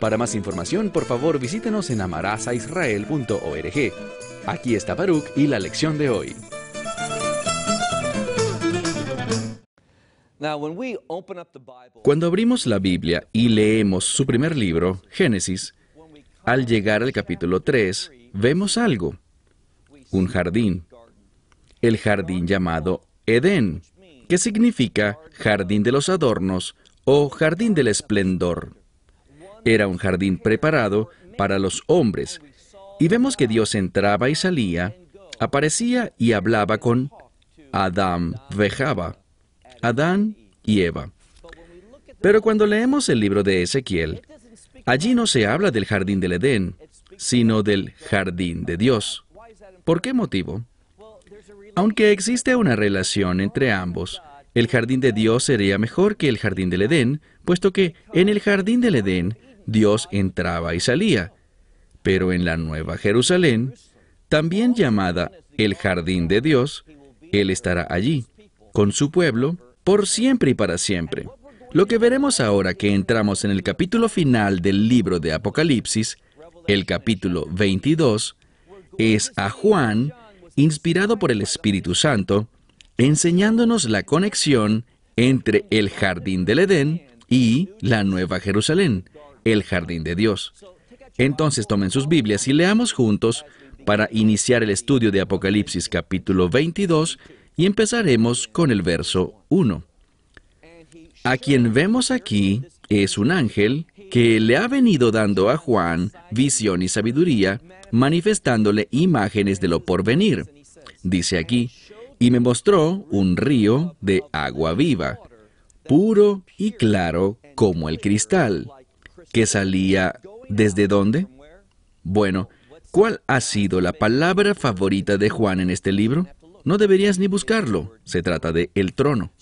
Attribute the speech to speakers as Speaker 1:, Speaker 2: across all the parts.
Speaker 1: Para más información, por favor visítenos en amarazaisrael.org. Aquí está Baruch y la lección de hoy. Cuando abrimos la Biblia y leemos su primer libro, Génesis, al llegar al capítulo 3, vemos algo, un jardín, el jardín llamado Edén, que significa jardín de los adornos o jardín del esplendor. Era un jardín preparado para los hombres, y vemos que Dios entraba y salía, aparecía y hablaba con Adán Vejaba, Adán y Eva. Pero cuando leemos el libro de Ezequiel, allí no se habla del jardín del Edén, sino del jardín de Dios. ¿Por qué motivo? Aunque existe una relación entre ambos, el jardín de Dios sería mejor que el jardín del Edén, puesto que en el jardín del Edén Dios entraba y salía. Pero en la Nueva Jerusalén, también llamada el jardín de Dios, Él estará allí, con su pueblo, por siempre y para siempre. Lo que veremos ahora que entramos en el capítulo final del libro de Apocalipsis, el capítulo 22, es a Juan, inspirado por el Espíritu Santo, enseñándonos la conexión entre el jardín del Edén y la Nueva Jerusalén, el jardín de Dios. Entonces tomen sus Biblias y leamos juntos para iniciar el estudio de Apocalipsis capítulo 22 y empezaremos con el verso 1. A quien vemos aquí es un ángel que le ha venido dando a Juan visión y sabiduría, manifestándole imágenes de lo porvenir. Dice aquí, y me mostró un río de agua viva, puro y claro como el cristal que salía desde dónde? Bueno, ¿cuál ha sido la palabra favorita de Juan en este libro? No deberías ni buscarlo. Se trata de el trono.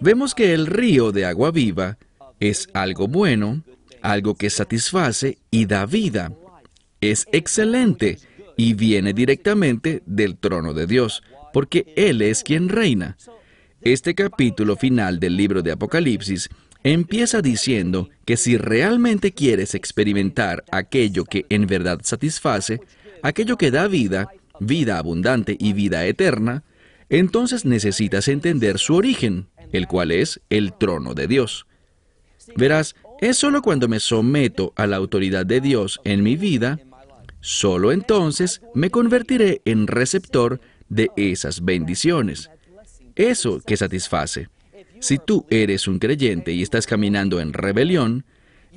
Speaker 1: Vemos que el río de agua viva es algo bueno, algo que satisface y da vida. Es excelente y viene directamente del trono de Dios, porque Él es quien reina. Este capítulo final del libro de Apocalipsis empieza diciendo que si realmente quieres experimentar aquello que en verdad satisface, aquello que da vida, vida abundante y vida eterna, entonces necesitas entender su origen, el cual es el trono de Dios. Verás, es solo cuando me someto a la autoridad de Dios en mi vida, solo entonces me convertiré en receptor de esas bendiciones. Eso que satisface. Si tú eres un creyente y estás caminando en rebelión,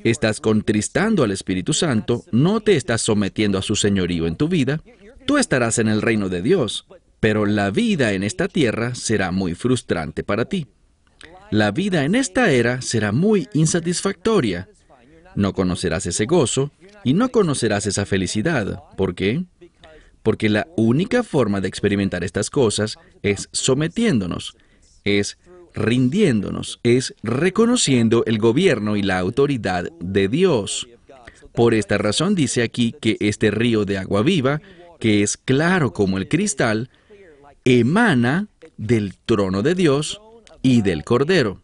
Speaker 1: estás contristando al Espíritu Santo, no te estás sometiendo a su señorío en tu vida, tú estarás en el reino de Dios, pero la vida en esta tierra será muy frustrante para ti. La vida en esta era será muy insatisfactoria. No conocerás ese gozo y no conocerás esa felicidad. ¿Por qué? Porque la única forma de experimentar estas cosas es sometiéndonos, es rindiéndonos, es reconociendo el gobierno y la autoridad de Dios. Por esta razón dice aquí que este río de agua viva, que es claro como el cristal, emana del trono de Dios y del Cordero.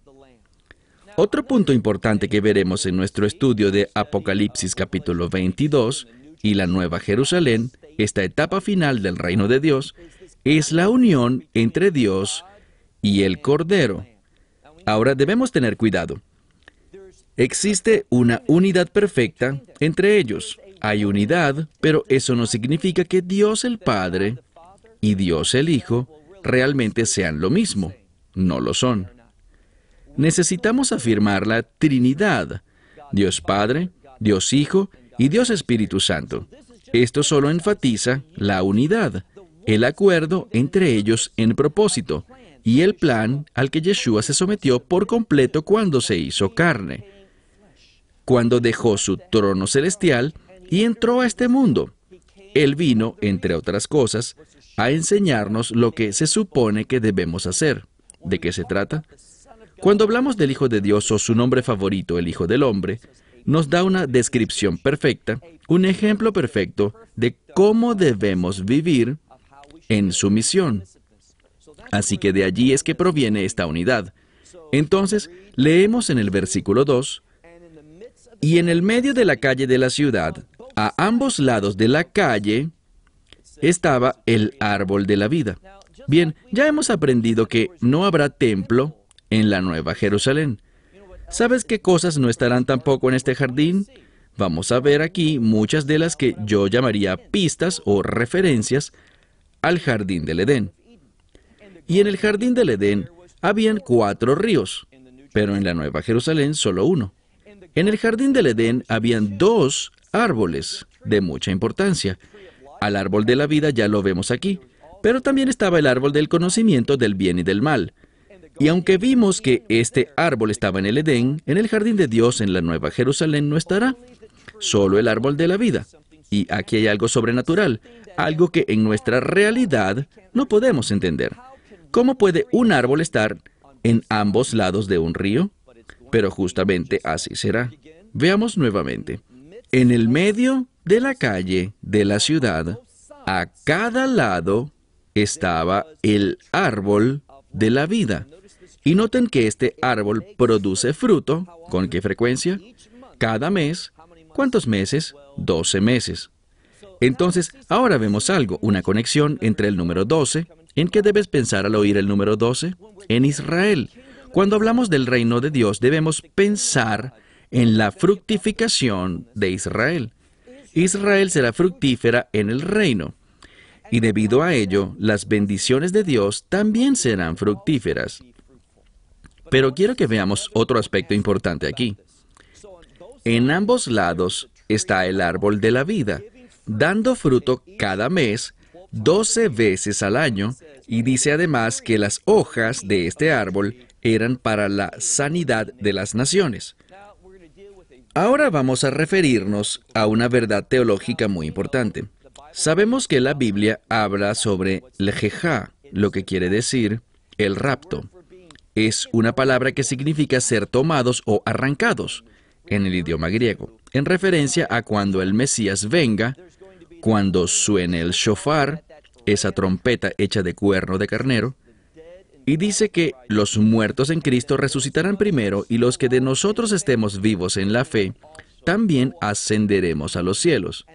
Speaker 1: Otro punto importante que veremos en nuestro estudio de Apocalipsis capítulo 22 y la Nueva Jerusalén, esta etapa final del reino de Dios, es la unión entre Dios y el Cordero. Ahora debemos tener cuidado. Existe una unidad perfecta entre ellos. Hay unidad, pero eso no significa que Dios el Padre y Dios el Hijo realmente sean lo mismo. No lo son. Necesitamos afirmar la Trinidad, Dios Padre, Dios Hijo y Dios Espíritu Santo. Esto solo enfatiza la unidad, el acuerdo entre ellos en propósito, y el plan al que Yeshua se sometió por completo cuando se hizo carne. cuando dejó su trono celestial y entró a este mundo. Él vino, entre otras cosas, a enseñarnos lo que se supone que debemos hacer. ¿De qué se trata? Cuando hablamos del Hijo de Dios o su nombre favorito, el Hijo del Hombre, nos da una descripción perfecta, un ejemplo perfecto de cómo debemos vivir en su misión. Así que de allí es que proviene esta unidad. Entonces, leemos en el versículo 2, y en el medio de la calle de la ciudad, a ambos lados de la calle, estaba el árbol de la vida. Bien, ya hemos aprendido que no habrá templo en la Nueva Jerusalén. ¿Sabes qué cosas no estarán tampoco en este jardín? Vamos a ver aquí muchas de las que yo llamaría pistas o referencias al jardín del Edén. Y en el jardín del Edén habían cuatro ríos, pero en la Nueva Jerusalén solo uno. En el jardín del Edén habían dos árboles de mucha importancia. Al árbol de la vida ya lo vemos aquí, pero también estaba el árbol del conocimiento del bien y del mal. Y aunque vimos que este árbol estaba en el Edén, en el jardín de Dios en la Nueva Jerusalén no estará, solo el árbol de la vida. Y aquí hay algo sobrenatural, algo que en nuestra realidad no podemos entender. ¿Cómo puede un árbol estar en ambos lados de un río? Pero justamente así será. Veamos nuevamente. En el medio de la calle de la ciudad, a cada lado estaba el árbol de la vida. Y noten que este árbol produce fruto. ¿Con qué frecuencia? Cada mes. ¿Cuántos meses? Doce meses. Entonces, ahora vemos algo, una conexión entre el número 12. ¿En qué debes pensar al oír el número 12? En Israel. Cuando hablamos del reino de Dios, debemos pensar en la fructificación de Israel. Israel será fructífera en el reino. Y debido a ello, las bendiciones de Dios también serán fructíferas. Pero quiero que veamos otro aspecto importante aquí. En ambos lados está el árbol de la vida, dando fruto cada mes, doce veces al año, y dice además que las hojas de este árbol eran para la sanidad de las naciones. Ahora vamos a referirnos a una verdad teológica muy importante. Sabemos que la Biblia habla sobre lejeja, lo que quiere decir el rapto. Es una palabra que significa ser tomados o arrancados en el idioma griego, en referencia a cuando el Mesías venga, cuando suene el shofar, esa trompeta hecha de cuerno de carnero, y dice que los muertos en Cristo resucitarán primero y los que de nosotros estemos vivos en la fe, también ascenderemos a los cielos.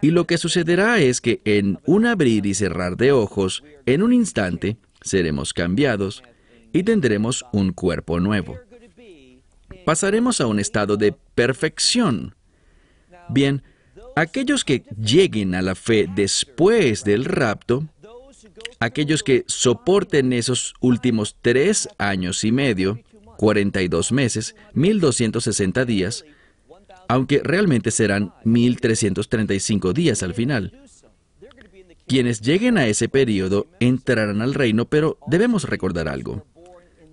Speaker 1: Y lo que sucederá es que en un abrir y cerrar de ojos, en un instante, seremos cambiados y tendremos un cuerpo nuevo. Pasaremos a un estado de perfección. Bien, aquellos que lleguen a la fe después del rapto aquellos que soporten esos últimos tres años y medio, 42 meses, 1260 días, aunque realmente serán 1335 días al final. Quienes lleguen a ese periodo entrarán al reino, pero debemos recordar algo.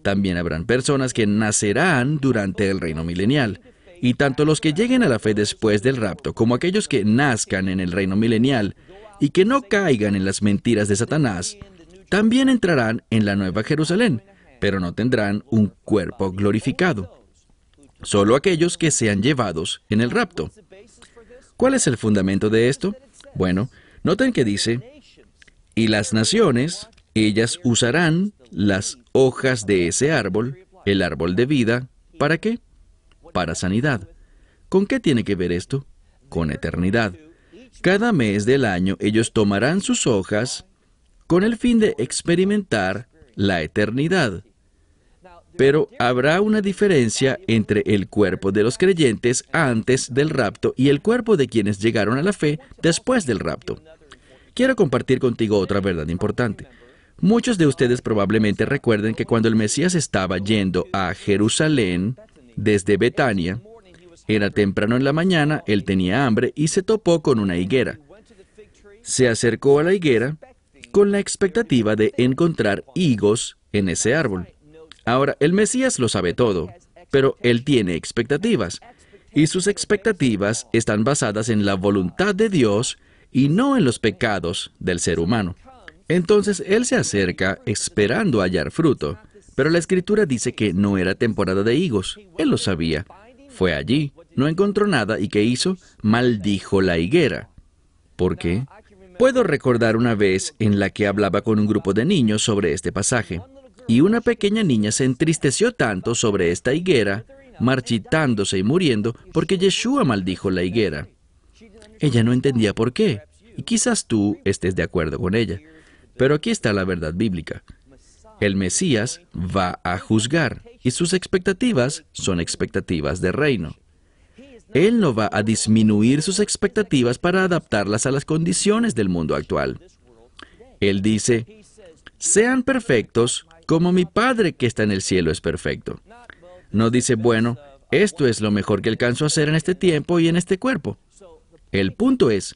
Speaker 1: También habrán personas que nacerán durante el reino milenial, y tanto los que lleguen a la fe después del rapto como aquellos que nazcan en el reino milenial y que no caigan en las mentiras de Satanás, también entrarán en la Nueva Jerusalén, pero no tendrán un cuerpo glorificado. Solo aquellos que sean llevados en el rapto. ¿Cuál es el fundamento de esto? Bueno, noten que dice, y las naciones, ellas usarán las hojas de ese árbol, el árbol de vida, ¿para qué? Para sanidad. ¿Con qué tiene que ver esto? Con eternidad. Cada mes del año ellos tomarán sus hojas con el fin de experimentar la eternidad. Pero habrá una diferencia entre el cuerpo de los creyentes antes del rapto y el cuerpo de quienes llegaron a la fe después del rapto. Quiero compartir contigo otra verdad importante. Muchos de ustedes probablemente recuerden que cuando el Mesías estaba yendo a Jerusalén desde Betania, era temprano en la mañana, él tenía hambre y se topó con una higuera. Se acercó a la higuera con la expectativa de encontrar higos en ese árbol. Ahora, el Mesías lo sabe todo, pero él tiene expectativas. y sus expectativas están basadas en la voluntad de Dios y no en los pecados del ser humano. Entonces Él se acerca esperando hallar fruto, pero la escritura dice que no era temporada de higos. Él lo sabía. Fue allí, no encontró nada y ¿qué hizo? Maldijo la higuera. ¿Por qué? Puedo recordar una vez en la que hablaba con un grupo de niños sobre este pasaje, y una pequeña niña se entristeció tanto sobre esta higuera, marchitándose y muriendo, porque Yeshua maldijo la higuera. Ella no entendía por qué, y quizás tú estés de acuerdo con ella. Pero aquí está la verdad bíblica. El Mesías va a juzgar, y sus expectativas son expectativas de reino. Él no va a disminuir sus expectativas para adaptarlas a las condiciones del mundo actual. Él dice, sean perfectos como mi Padre que está en el cielo es perfecto. No dice, bueno, esto es lo mejor que alcanzo a hacer en este tiempo y en este cuerpo. El punto es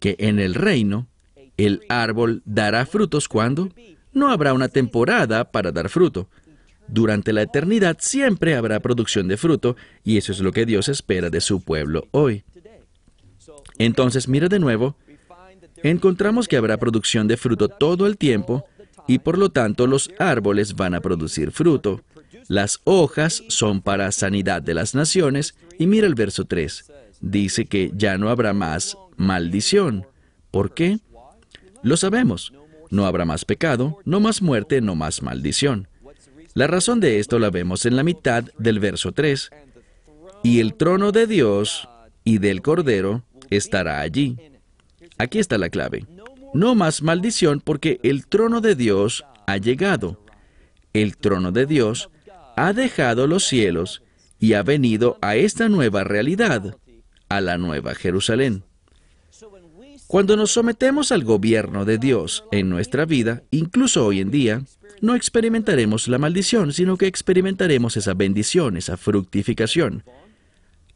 Speaker 1: que en el reino, el árbol dará frutos cuando no habrá una temporada para dar fruto. Durante la eternidad siempre habrá producción de fruto y eso es lo que Dios espera de su pueblo hoy. Entonces, mira de nuevo, encontramos que habrá producción de fruto todo el tiempo y por lo tanto los árboles van a producir fruto. Las hojas son para sanidad de las naciones y mira el verso 3. Dice que ya no habrá más maldición. ¿Por qué? Lo sabemos. No habrá más pecado, no más muerte, no más maldición. La razón de esto la vemos en la mitad del verso 3. Y el trono de Dios y del Cordero estará allí. Aquí está la clave. No más maldición porque el trono de Dios ha llegado. El trono de Dios ha dejado los cielos y ha venido a esta nueva realidad, a la nueva Jerusalén. Cuando nos sometemos al gobierno de Dios en nuestra vida, incluso hoy en día, no experimentaremos la maldición, sino que experimentaremos esa bendición, esa fructificación.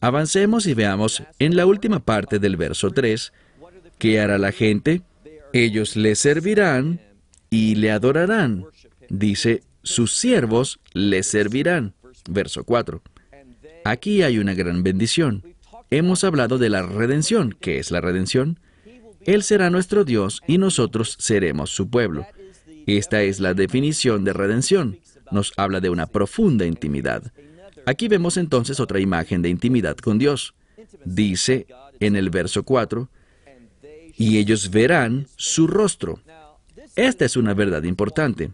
Speaker 1: Avancemos y veamos en la última parte del verso 3, ¿qué hará la gente? Ellos le servirán y le adorarán. Dice, sus siervos le servirán. Verso 4. Aquí hay una gran bendición. Hemos hablado de la redención. ¿Qué es la redención? Él será nuestro Dios y nosotros seremos su pueblo. Esta es la definición de redención. Nos habla de una profunda intimidad. Aquí vemos entonces otra imagen de intimidad con Dios. Dice en el verso 4, y ellos verán su rostro. Esta es una verdad importante.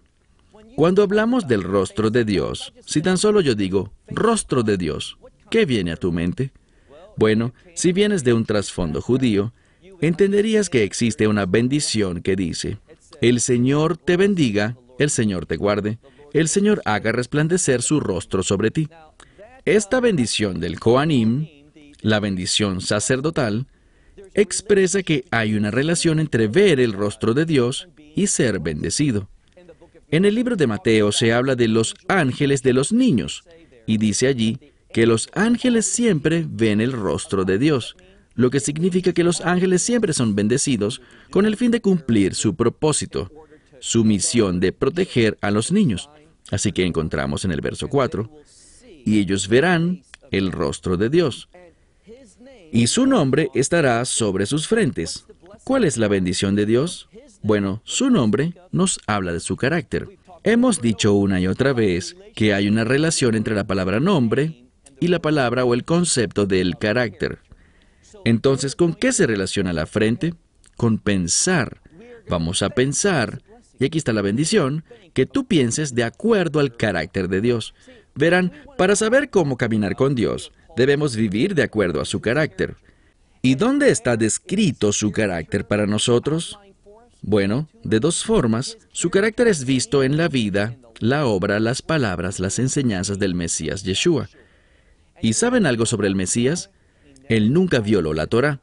Speaker 1: Cuando hablamos del rostro de Dios, si tan solo yo digo rostro de Dios, ¿qué viene a tu mente? Bueno, si vienes de un trasfondo judío, entenderías que existe una bendición que dice, el Señor te bendiga, el Señor te guarde, el Señor haga resplandecer su rostro sobre ti. Esta bendición del Koanim, la bendición sacerdotal, expresa que hay una relación entre ver el rostro de Dios y ser bendecido. En el libro de Mateo se habla de los ángeles de los niños y dice allí que los ángeles siempre ven el rostro de Dios lo que significa que los ángeles siempre son bendecidos con el fin de cumplir su propósito, su misión de proteger a los niños. Así que encontramos en el verso 4, y ellos verán el rostro de Dios, y su nombre estará sobre sus frentes. ¿Cuál es la bendición de Dios? Bueno, su nombre nos habla de su carácter. Hemos dicho una y otra vez que hay una relación entre la palabra nombre y la palabra o el concepto del carácter. Entonces, ¿con qué se relaciona la frente? Con pensar. Vamos a pensar, y aquí está la bendición, que tú pienses de acuerdo al carácter de Dios. Verán, para saber cómo caminar con Dios, debemos vivir de acuerdo a su carácter. ¿Y dónde está descrito su carácter para nosotros? Bueno, de dos formas. Su carácter es visto en la vida, la obra, las palabras, las enseñanzas del Mesías Yeshua. ¿Y saben algo sobre el Mesías? Él nunca violó la Torah.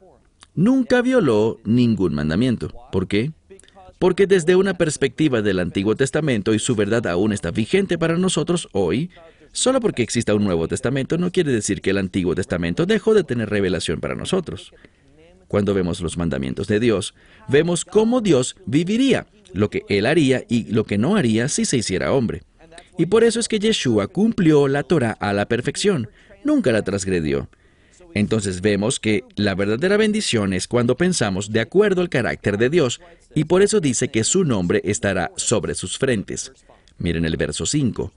Speaker 1: Nunca violó ningún mandamiento. ¿Por qué? Porque desde una perspectiva del Antiguo Testamento y su verdad aún está vigente para nosotros hoy, solo porque exista un Nuevo Testamento no quiere decir que el Antiguo Testamento dejó de tener revelación para nosotros. Cuando vemos los mandamientos de Dios, vemos cómo Dios viviría, lo que Él haría y lo que no haría si se hiciera hombre. Y por eso es que Yeshua cumplió la Torah a la perfección, nunca la transgredió. Entonces vemos que la verdadera bendición es cuando pensamos de acuerdo al carácter de Dios, y por eso dice que su nombre estará sobre sus frentes. Miren el verso 5.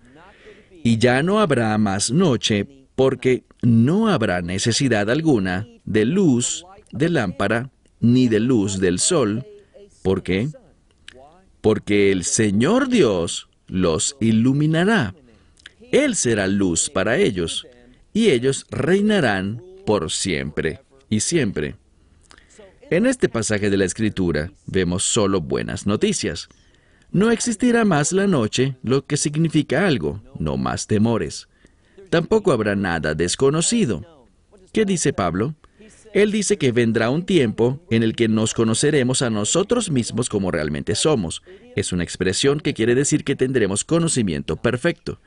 Speaker 1: Y ya no habrá más noche, porque no habrá necesidad alguna de luz de lámpara, ni de luz del sol. ¿Por qué? Porque el Señor Dios los iluminará. Él será luz para ellos, y ellos reinarán por siempre y siempre. En este pasaje de la Escritura vemos solo buenas noticias. No existirá más la noche, lo que significa algo, no más temores. Tampoco habrá nada desconocido. ¿Qué dice Pablo? Él dice que vendrá un tiempo en el que nos conoceremos a nosotros mismos como realmente somos. Es una expresión que quiere decir que tendremos conocimiento perfecto.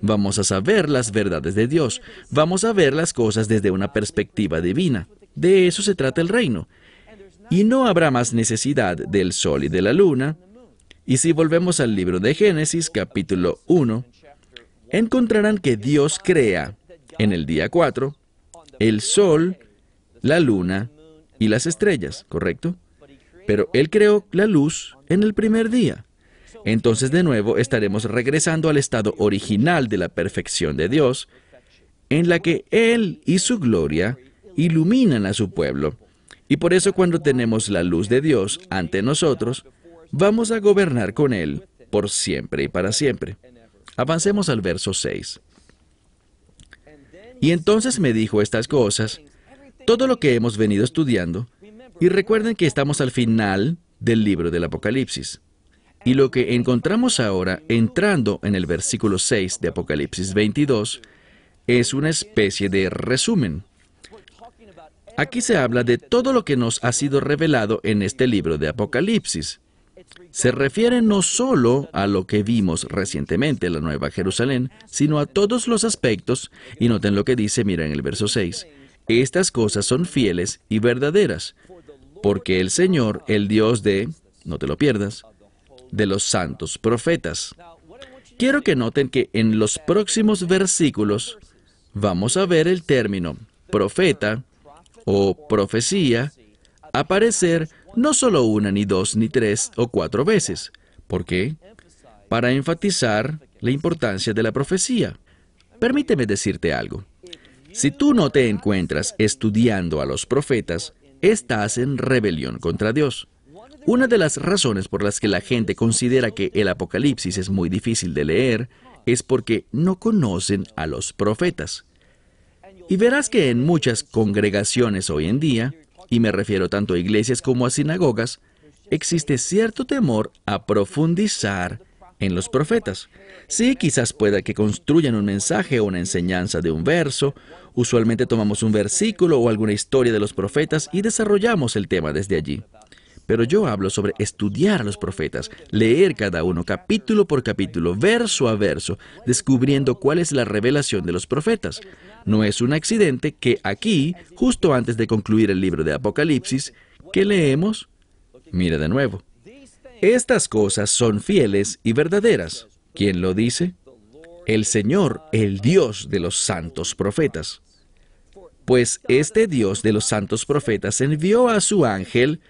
Speaker 1: Vamos a saber las verdades de Dios. Vamos a ver las cosas desde una perspectiva divina. De eso se trata el reino. Y no habrá más necesidad del sol y de la luna. Y si volvemos al libro de Génesis capítulo 1, encontrarán que Dios crea en el día 4 el sol, la luna y las estrellas, ¿correcto? Pero Él creó la luz en el primer día. Entonces de nuevo estaremos regresando al estado original de la perfección de Dios, en la que Él y su gloria iluminan a su pueblo. Y por eso cuando tenemos la luz de Dios ante nosotros, vamos a gobernar con Él por siempre y para siempre. Avancemos al verso 6. Y entonces me dijo estas cosas, todo lo que hemos venido estudiando, y recuerden que estamos al final del libro del Apocalipsis. Y lo que encontramos ahora, entrando en el versículo 6 de Apocalipsis 22, es una especie de resumen. Aquí se habla de todo lo que nos ha sido revelado en este libro de Apocalipsis. Se refiere no solo a lo que vimos recientemente en la Nueva Jerusalén, sino a todos los aspectos, y noten lo que dice, mira en el verso 6, estas cosas son fieles y verdaderas, porque el Señor, el Dios de, no te lo pierdas, de los santos profetas. Quiero que noten que en los próximos versículos vamos a ver el término profeta o profecía aparecer no solo una, ni dos, ni tres o cuatro veces. ¿Por qué? Para enfatizar la importancia de la profecía. Permíteme decirte algo. Si tú no te encuentras estudiando a los profetas, estás en rebelión contra Dios. Una de las razones por las que la gente considera que el Apocalipsis es muy difícil de leer es porque no conocen a los profetas. Y verás que en muchas congregaciones hoy en día, y me refiero tanto a iglesias como a sinagogas, existe cierto temor a profundizar en los profetas. Sí, quizás pueda que construyan un mensaje o una enseñanza de un verso. Usualmente tomamos un versículo o alguna historia de los profetas y desarrollamos el tema desde allí. Pero yo hablo sobre estudiar a los profetas, leer cada uno capítulo por capítulo, verso a verso, descubriendo cuál es la revelación de los profetas. No es un accidente que aquí, justo antes de concluir el libro de Apocalipsis, que leemos, mira de nuevo, estas cosas son fieles y verdaderas. ¿Quién lo dice? El Señor, el Dios de los santos profetas. Pues este Dios de los santos profetas envió a su ángel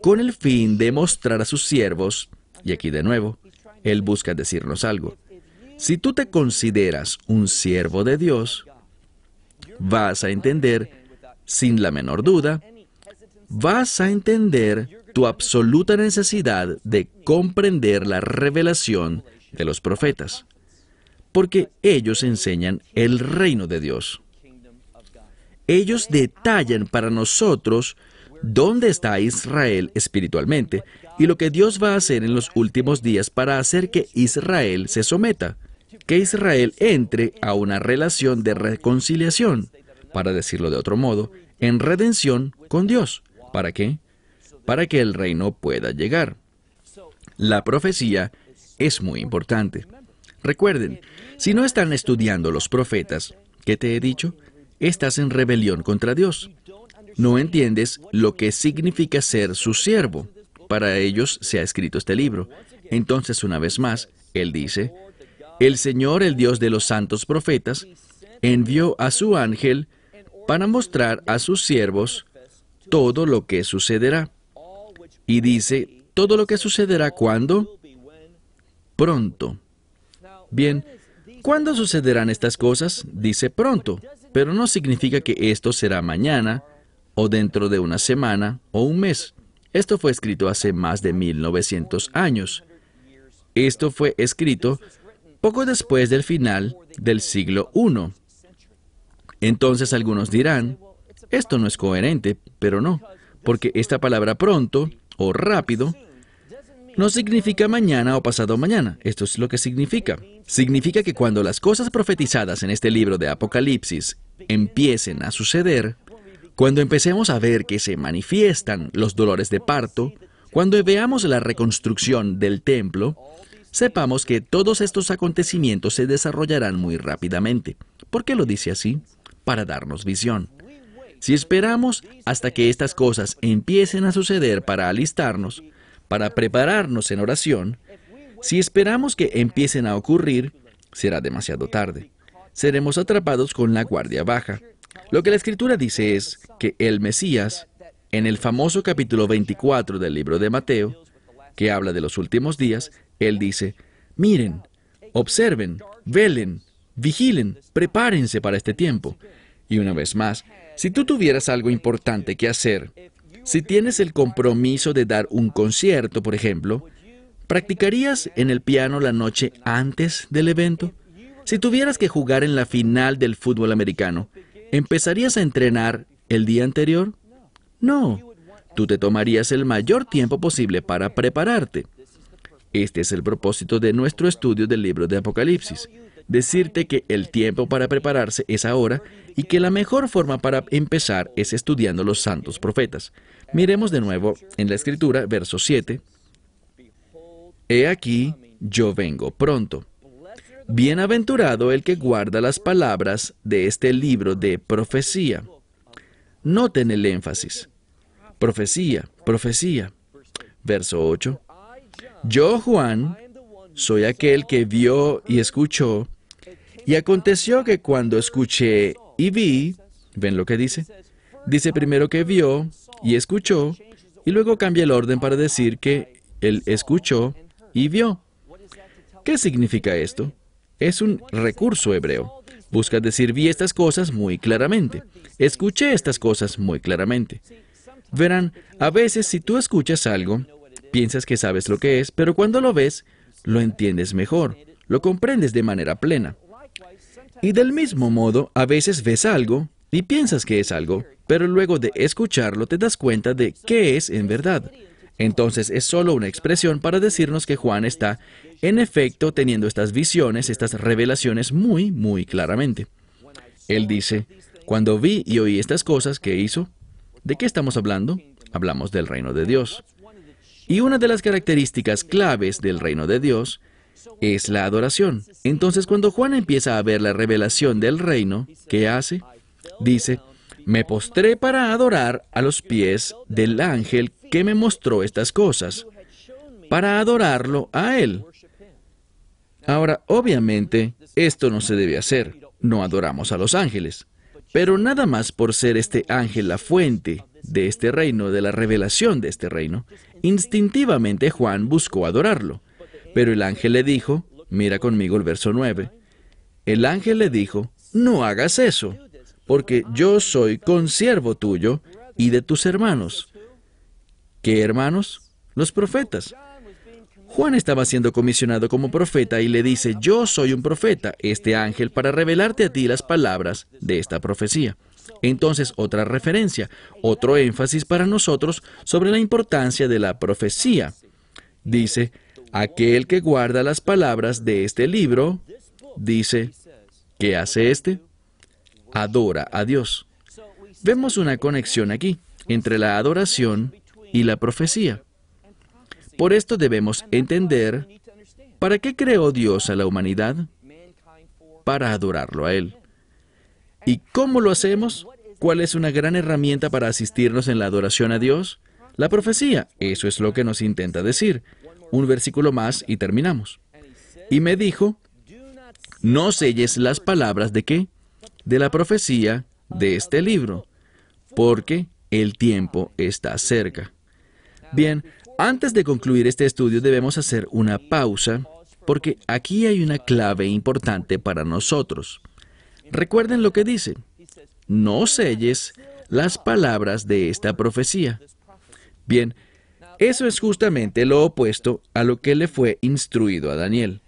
Speaker 1: con el fin de mostrar a sus siervos, y aquí de nuevo, Él busca decirnos algo. Si tú te consideras un siervo de Dios, vas a entender, sin la menor duda, vas a entender tu absoluta necesidad de comprender la revelación de los profetas, porque ellos enseñan el reino de Dios. Ellos detallan para nosotros dónde está Israel espiritualmente y lo que Dios va a hacer en los últimos días para hacer que Israel se someta, que Israel entre a una relación de reconciliación, para decirlo de otro modo, en redención con Dios. ¿Para qué? Para que el reino pueda llegar. La profecía es muy importante. Recuerden, si no están estudiando los profetas, ¿qué te he dicho? Estás en rebelión contra Dios no entiendes lo que significa ser su siervo. Para ellos se ha escrito este libro. Entonces, una vez más, él dice, el Señor, el Dios de los santos profetas, envió a su ángel para mostrar a sus siervos todo lo que sucederá. Y dice, todo lo que sucederá cuando? Pronto. Bien, ¿cuándo sucederán estas cosas? Dice pronto, pero no significa que esto será mañana, o dentro de una semana, o un mes. Esto fue escrito hace más de 1900 años. Esto fue escrito poco después del final del siglo I. Entonces algunos dirán, esto no es coherente, pero no, porque esta palabra pronto o rápido no significa mañana o pasado mañana. Esto es lo que significa. Significa que cuando las cosas profetizadas en este libro de Apocalipsis empiecen a suceder, cuando empecemos a ver que se manifiestan los dolores de parto, cuando veamos la reconstrucción del templo, sepamos que todos estos acontecimientos se desarrollarán muy rápidamente. ¿Por qué lo dice así? Para darnos visión. Si esperamos hasta que estas cosas empiecen a suceder para alistarnos, para prepararnos en oración, si esperamos que empiecen a ocurrir, será demasiado tarde. Seremos atrapados con la guardia baja. Lo que la Escritura dice es que el Mesías, en el famoso capítulo 24 del libro de Mateo, que habla de los últimos días, él dice, miren, observen, velen, vigilen, prepárense para este tiempo. Y una vez más, si tú tuvieras algo importante que hacer, si tienes el compromiso de dar un concierto, por ejemplo, ¿practicarías en el piano la noche antes del evento? Si tuvieras que jugar en la final del fútbol americano, ¿empezarías a entrenar el día anterior? No, tú te tomarías el mayor tiempo posible para prepararte. Este es el propósito de nuestro estudio del libro de Apocalipsis decirte que el tiempo para prepararse es ahora y que la mejor forma para empezar es estudiando los santos profetas. Miremos de nuevo en la escritura, verso 7. He aquí, yo vengo pronto. Bienaventurado el que guarda las palabras de este libro de profecía. Noten el énfasis. Profecía, profecía. Verso 8. Yo, Juan, soy aquel que vio y escuchó y aconteció que cuando escuché y vi, ¿ven lo que dice? Dice primero que vio y escuchó, y luego cambia el orden para decir que él escuchó y vio. ¿Qué significa esto? Es un recurso hebreo. Busca decir vi estas cosas muy claramente. Escuché estas cosas muy claramente. Verán, a veces si tú escuchas algo, piensas que sabes lo que es, pero cuando lo ves, lo entiendes mejor, lo comprendes de manera plena. Y del mismo modo, a veces ves algo y piensas que es algo, pero luego de escucharlo te das cuenta de qué es en verdad. Entonces es solo una expresión para decirnos que Juan está, en efecto, teniendo estas visiones, estas revelaciones muy, muy claramente. Él dice, cuando vi y oí estas cosas, ¿qué hizo? ¿De qué estamos hablando? Hablamos del reino de Dios. Y una de las características claves del reino de Dios es la adoración. Entonces cuando Juan empieza a ver la revelación del reino, ¿qué hace? Dice, me postré para adorar a los pies del ángel que me mostró estas cosas, para adorarlo a él. Ahora, obviamente, esto no se debe hacer, no adoramos a los ángeles, pero nada más por ser este ángel la fuente de este reino, de la revelación de este reino, instintivamente Juan buscó adorarlo. Pero el ángel le dijo, mira conmigo el verso 9, el ángel le dijo, no hagas eso, porque yo soy consiervo tuyo y de tus hermanos. ¿Qué hermanos? Los profetas. Juan estaba siendo comisionado como profeta y le dice, yo soy un profeta, este ángel, para revelarte a ti las palabras de esta profecía. Entonces, otra referencia, otro énfasis para nosotros sobre la importancia de la profecía. Dice, Aquel que guarda las palabras de este libro, dice, ¿qué hace este? Adora a Dios. Vemos una conexión aquí entre la adoración y la profecía. Por esto debemos entender para qué creó Dios a la humanidad, para adorarlo a Él. ¿Y cómo lo hacemos? ¿Cuál es una gran herramienta para asistirnos en la adoración a Dios? La profecía. Eso es lo que nos intenta decir. Un versículo más y terminamos. Y me dijo, no selles las palabras de qué? De la profecía de este libro, porque el tiempo está cerca. Bien, antes de concluir este estudio debemos hacer una pausa, porque aquí hay una clave importante para nosotros. Recuerden lo que dice, no selles las palabras de esta profecía. Bien, eso es justamente lo opuesto a lo que le fue instruido a Daniel.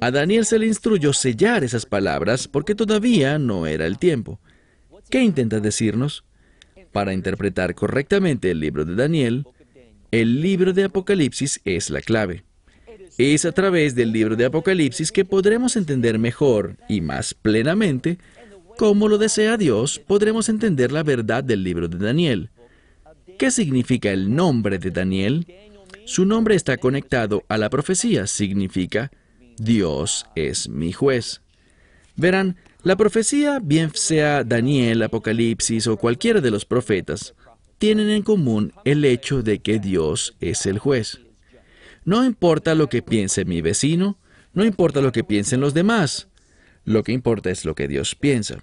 Speaker 1: A Daniel se le instruyó sellar esas palabras porque todavía no era el tiempo. ¿Qué intenta decirnos? Para interpretar correctamente el libro de Daniel, el libro de Apocalipsis es la clave. Es a través del libro de Apocalipsis que podremos entender mejor y más plenamente como lo desea Dios, podremos entender la verdad del libro de Daniel. ¿Qué significa el nombre de Daniel? Su nombre está conectado a la profecía, significa Dios es mi juez. Verán, la profecía, bien sea Daniel, Apocalipsis o cualquiera de los profetas, tienen en común el hecho de que Dios es el juez. No importa lo que piense mi vecino, no importa lo que piensen los demás, lo que importa es lo que Dios piensa,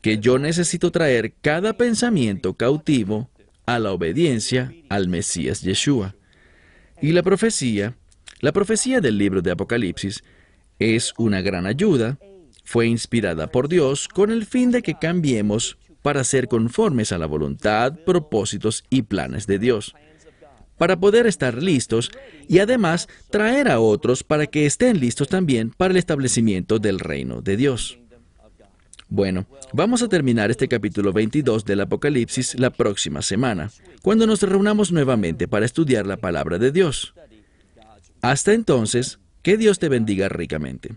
Speaker 1: que yo necesito traer cada pensamiento cautivo a la obediencia al Mesías Yeshua. Y la profecía, la profecía del libro de Apocalipsis, es una gran ayuda, fue inspirada por Dios con el fin de que cambiemos para ser conformes a la voluntad, propósitos y planes de Dios para poder estar listos y además traer a otros para que estén listos también para el establecimiento del reino de Dios. Bueno, vamos a terminar este capítulo 22 del Apocalipsis la próxima semana, cuando nos reunamos nuevamente para estudiar la palabra de Dios. Hasta entonces, que Dios te bendiga ricamente.